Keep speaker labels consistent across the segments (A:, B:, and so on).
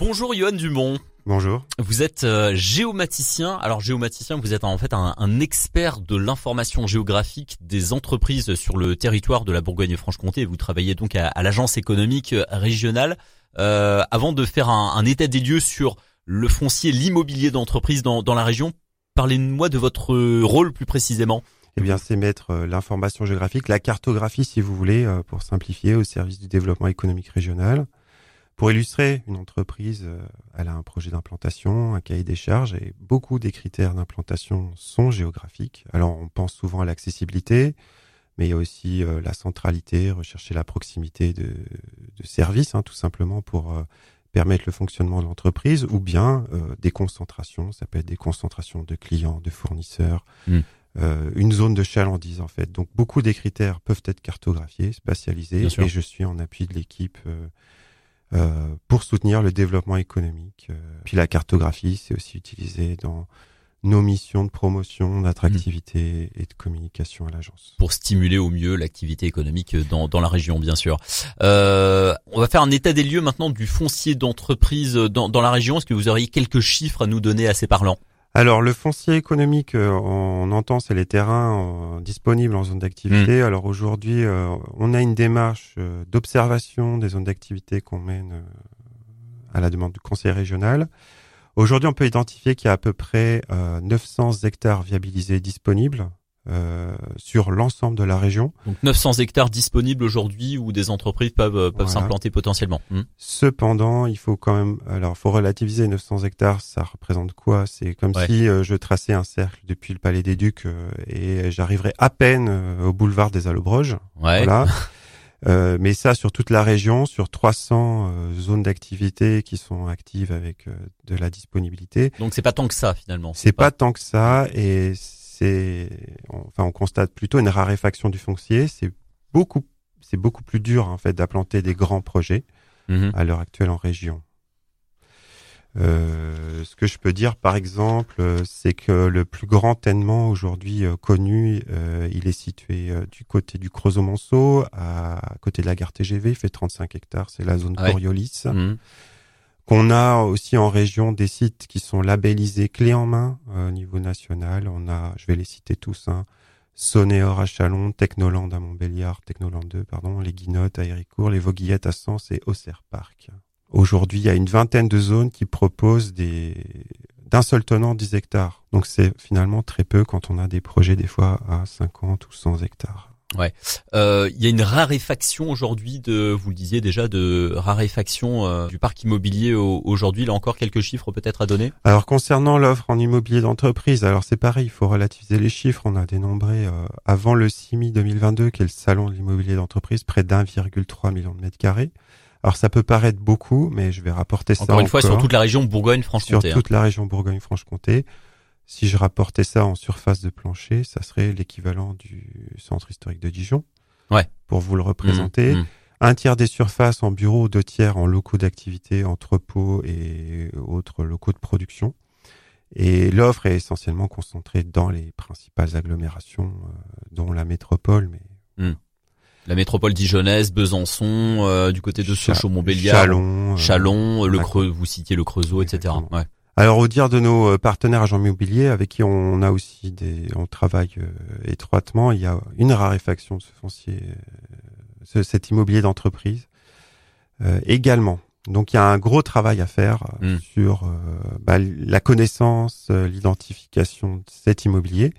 A: Bonjour Johan Dumont.
B: Bonjour.
A: Vous êtes euh, géomaticien. Alors géomaticien, vous êtes en fait un, un expert de l'information géographique des entreprises sur le territoire de la Bourgogne-Franche-Comté. Vous travaillez donc à, à l'agence économique régionale. Euh, avant de faire un, un, état des lieux sur le foncier, l'immobilier d'entreprise dans, dans la région, parlez-moi de votre rôle plus précisément.
B: Eh bien, c'est mettre euh, l'information géographique, la cartographie, si vous voulez, euh, pour simplifier, au service du développement économique régional. Pour illustrer, une entreprise, euh, elle a un projet d'implantation, un cahier des charges, et beaucoup des critères d'implantation sont géographiques. Alors, on pense souvent à l'accessibilité, mais il y a aussi la centralité, rechercher la proximité de, de services, hein, tout simplement pour permettre le fonctionnement de l'entreprise, ou bien des concentrations, ça peut être des concentrations de clients, de fournisseurs, mmh. Euh, une zone de chalandise en fait. Donc beaucoup des critères peuvent être cartographiés, spatialisés, et je suis en appui de l'équipe euh, euh, pour soutenir le développement économique. Puis la cartographie, c'est aussi utilisé dans nos missions de promotion, d'attractivité et de communication à l'agence.
A: Pour stimuler au mieux l'activité économique dans, dans la région, bien sûr. Euh, on va faire un état des lieux maintenant du foncier d'entreprise dans, dans la région. Est-ce que vous auriez quelques chiffres à nous donner assez parlants?
B: Alors le foncier économique, euh, on entend, c'est les terrains euh, disponibles en zone d'activité. Mm. Alors aujourd'hui, euh, on a une démarche d'observation des zones d'activité qu'on mène à la demande du conseil régional. Aujourd'hui, on peut identifier qu'il y a à peu près 900 hectares viabilisés disponibles euh, sur l'ensemble de la région.
A: Donc 900 hectares disponibles aujourd'hui où des entreprises peuvent euh, peuvent s'implanter potentiellement.
B: Hmm. Cependant, il faut quand même alors faut relativiser 900 hectares, ça représente quoi? C'est comme si euh, je traçais un cercle depuis le Palais des Ducs et j'arriverais à peine au boulevard des Allobroges.
A: Ouais.
B: Voilà. mais ça sur toute la région, sur 300 zones d'activité qui sont actives avec de la disponibilité.
A: Donc c'est pas tant que ça finalement.
B: C'est pas... pas tant que ça et c'est, enfin, on constate plutôt une raréfaction du foncier. C'est beaucoup, c'est beaucoup plus dur en fait d'implanter des grands projets mhm. à l'heure actuelle en région. Euh, ce que je peux dire, par exemple, c'est que le plus grand tènement aujourd'hui euh, connu, euh, il est situé du côté du Creusot-Monceau, à, côté de la gare TGV. Il fait 35 hectares. C'est la zone Coriolis. Mhm. On a aussi en région des sites qui sont labellisés clés en main euh, au niveau national. On a, je vais les citer tous, hein, Sonéor à Chalon, Technoland à Montbéliard, Technoland 2, pardon, les Guinottes à Héricourt, les Voguillettes à Sens et Auxerre Park. Aujourd'hui, il y a une vingtaine de zones qui proposent des d'un seul tenant 10 hectares. Donc c'est finalement très peu quand on a des projets des fois à 50 ou 100 hectares.
A: Ouais, euh, il y a une raréfaction aujourd'hui de, vous le disiez déjà, de raréfaction euh, du parc immobilier aujourd'hui. Là encore quelques chiffres peut-être à donner?
B: Alors concernant l'offre en immobilier d'entreprise, alors c'est pareil, il faut relativiser les chiffres. On a dénombré euh, avant le CIMI 2022, qui est le salon de l'immobilier d'entreprise, près d'1,3 million de mètres carrés. Alors ça peut paraître beaucoup, mais je vais rapporter ça
A: encore une fois sur toute la région Bourgogne-Franche-Comté.
B: Sur toute hein. la région Bourgogne-Franche-Comté. Si je rapportais ça en surface de plancher, ça serait l'équivalent du centre historique de Dijon.
A: Ouais.
B: Pour vous le représenter. Mmh, mmh. Un tiers des surfaces en bureaux, deux tiers en locaux d'activité, entrepôts et autres locaux de production. Et l'offre est essentiellement concentrée dans les principales agglomérations, euh, dont la métropole. Mais
A: mmh. La métropole dijonnaise, Besançon, euh, du côté de Sochaux-Montbéliard,
B: Chalon,
A: euh, Chalon, le Creux, vous citiez le Creusot, etc. Ouais.
B: Alors au dire de nos euh, partenaires agents immobiliers avec qui on a aussi des, on travaille euh, étroitement, il y a une raréfaction de ce foncier, euh, cet immobilier d'entreprise également. Donc il y a un gros travail à faire hmm. sur bah, la connaissance, l'identification de cet immobilier.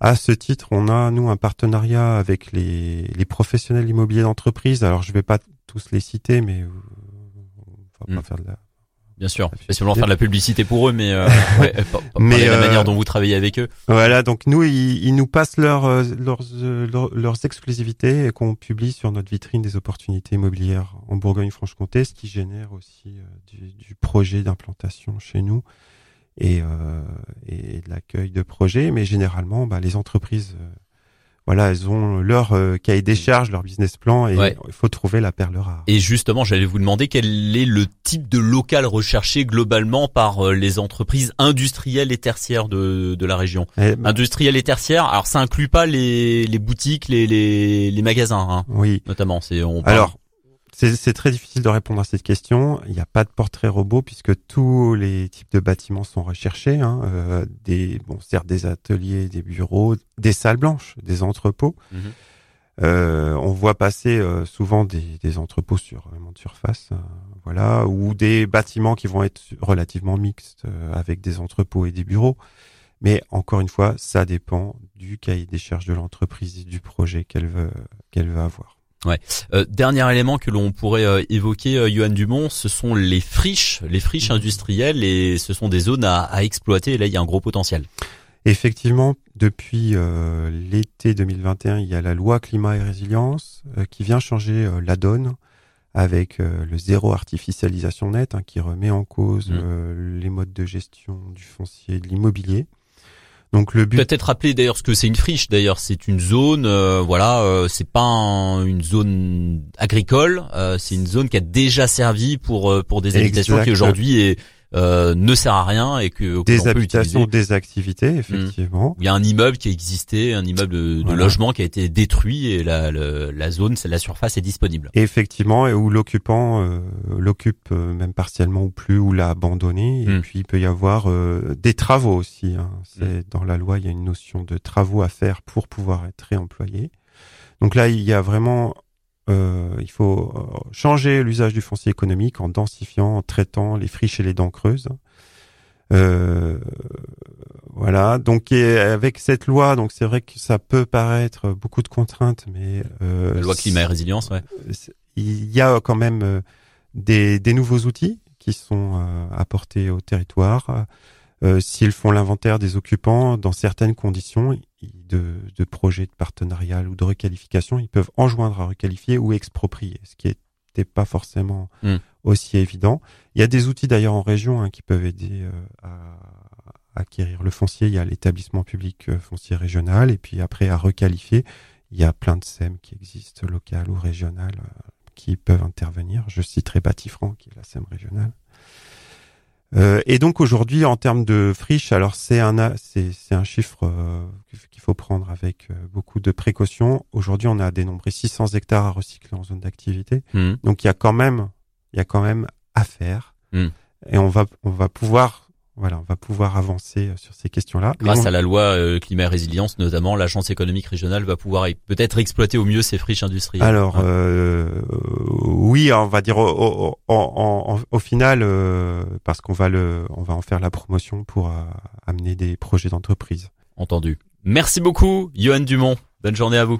B: À ce titre, on a nous un partenariat avec les, les professionnels immobiliers d'entreprise. Alors je vais pas tous les citer, mais on va pas hmm. faire de la
A: Bien sûr, spécialement faire de la publicité pour eux, mais, euh, ouais, mais la manière euh, dont vous travaillez avec eux.
B: Voilà, donc nous, ils, ils nous passent leur, euh, leurs, leurs, exclusivités et qu'on publie sur notre vitrine des opportunités immobilières en Bourgogne-Franche-Comté, ce qui génère aussi du, du, projet d'implantation chez nous et, et de l'accueil de projets. Mais généralement, bah, les entreprises voilà, elles ont leur euh, cahier des charges, leur business plan, et il faut trouver la perle rare.
A: Et justement, j'allais vous demander quel est le type de local recherché globalement par euh, les entreprises industrielles et tertiaires de, de la région. Eh ben industrielles et tertiaires, alors ça inclut pas les, les boutiques, les, les, les magasins, hein,
B: oui.
A: notamment. C'est
B: on Alors, c'est très difficile de répondre à cette question. Il n'y a pas de portrait robot puisque tous les types de bâtiments sont recherchés. Hein. Euh, des, bon, certes des ateliers, des bureaux, des salles blanches, des entrepôts. Mhm. Euh, on voit passer euh, souvent des, des, entrepôts sur vraiment de surface, euh, voilà, ou des bâtiments qui vont être relativement mixtes euh, avec des entrepôts et des bureaux. Mais encore une fois, ça dépend du cahier des charges de l'entreprise et du projet qu'elle veut qu'elle veut avoir.
A: Ouais. Euh, dernier élément que l'on pourrait euh, évoquer, euh, Johan Dumont, ce sont les friches, les friches mmh. industrielles, et ce sont des zones à, à exploiter. Et là, il y a un gros potentiel.
B: Effectivement, depuis euh, l'été 2021, il y a la loi climat et résilience qui vient changer la donne avec le zéro artificialisation net hein, qui remet en cause mmh. les modes de gestion du foncier de l'immobilier.
A: Donc le but peut-être rappeler d'ailleurs ce que c'est une friche. D'ailleurs, c'est une zone, euh, voilà, euh, c'est pas une zone agricole, euh, c'est une zone qui a déjà servi pour pour des habitations qui aujourd'hui est euh, ne sert à rien et que,
B: des habitations, des activités, effectivement.
A: Il y a un immeuble qui existait, un immeuble de, logement qui a été détruit et la, la, zone, la surface est disponible.
B: effectivement, et où l'occupant euh, l'occupe euh, même partiellement ou plus, ou l'a abandonné. Et hmm. puis il peut y avoir euh, des travaux aussi. Hein. C'est hmm. dans la loi, il y a une notion de travaux à faire pour pouvoir être réemployé. Donc là, il y a vraiment euh, il faut euh, changer l'usage du foncier économique en densifiant, en traitant les friches et les dents creuses. Euh, voilà. Donc avec cette loi, donc c'est vrai que ça peut paraître beaucoup de contraintes, mais
A: euh, la loi climat et résilience, ouais.
B: Il y a quand même des, des nouveaux outils qui sont apportés au territoire. Euh, s'ils font l'inventaire des occupants dans certaines conditions de, de projets de partenariat ou de requalification, ils peuvent enjoindre à requalifier ou exproprier, ce qui n'était pas forcément hmm. aussi évident. Il y a des outils d'ailleurs en région hein, qui peuvent aider euh, à, acquérir le foncier. Il y a l'établissement public euh, foncier régional et puis après à requalifier, il y a plein de SEM qui existent, local ou régional, qui peuvent intervenir. Je citerai Batifran, qui est la SEM régionale. Euh, et donc aujourd'hui, en termes de friche, alors c'est un c'est un chiffre euh, qu'il faut prendre avec euh, beaucoup de précautions. Aujourd'hui, on a dénombré 600 hectares à recycler en zone d'activité. Mmh. Donc il y a quand même il y a quand même à faire. Mmh. Et on va on va pouvoir voilà, on va pouvoir avancer euh, sur ces questions-là.
A: Grâce à la loi euh, climat et résilience, notamment, l'agence économique régionale va pouvoir peut-être exploiter au mieux ces friches industrielles.
B: Alors, hein. euh, oui, on va dire au, au, final, parce qu'on va le, on va en faire la promotion pour amener des projets d'entreprise.
A: Entendu. Merci beaucoup, Johan Dumont. Bonne journée à vous.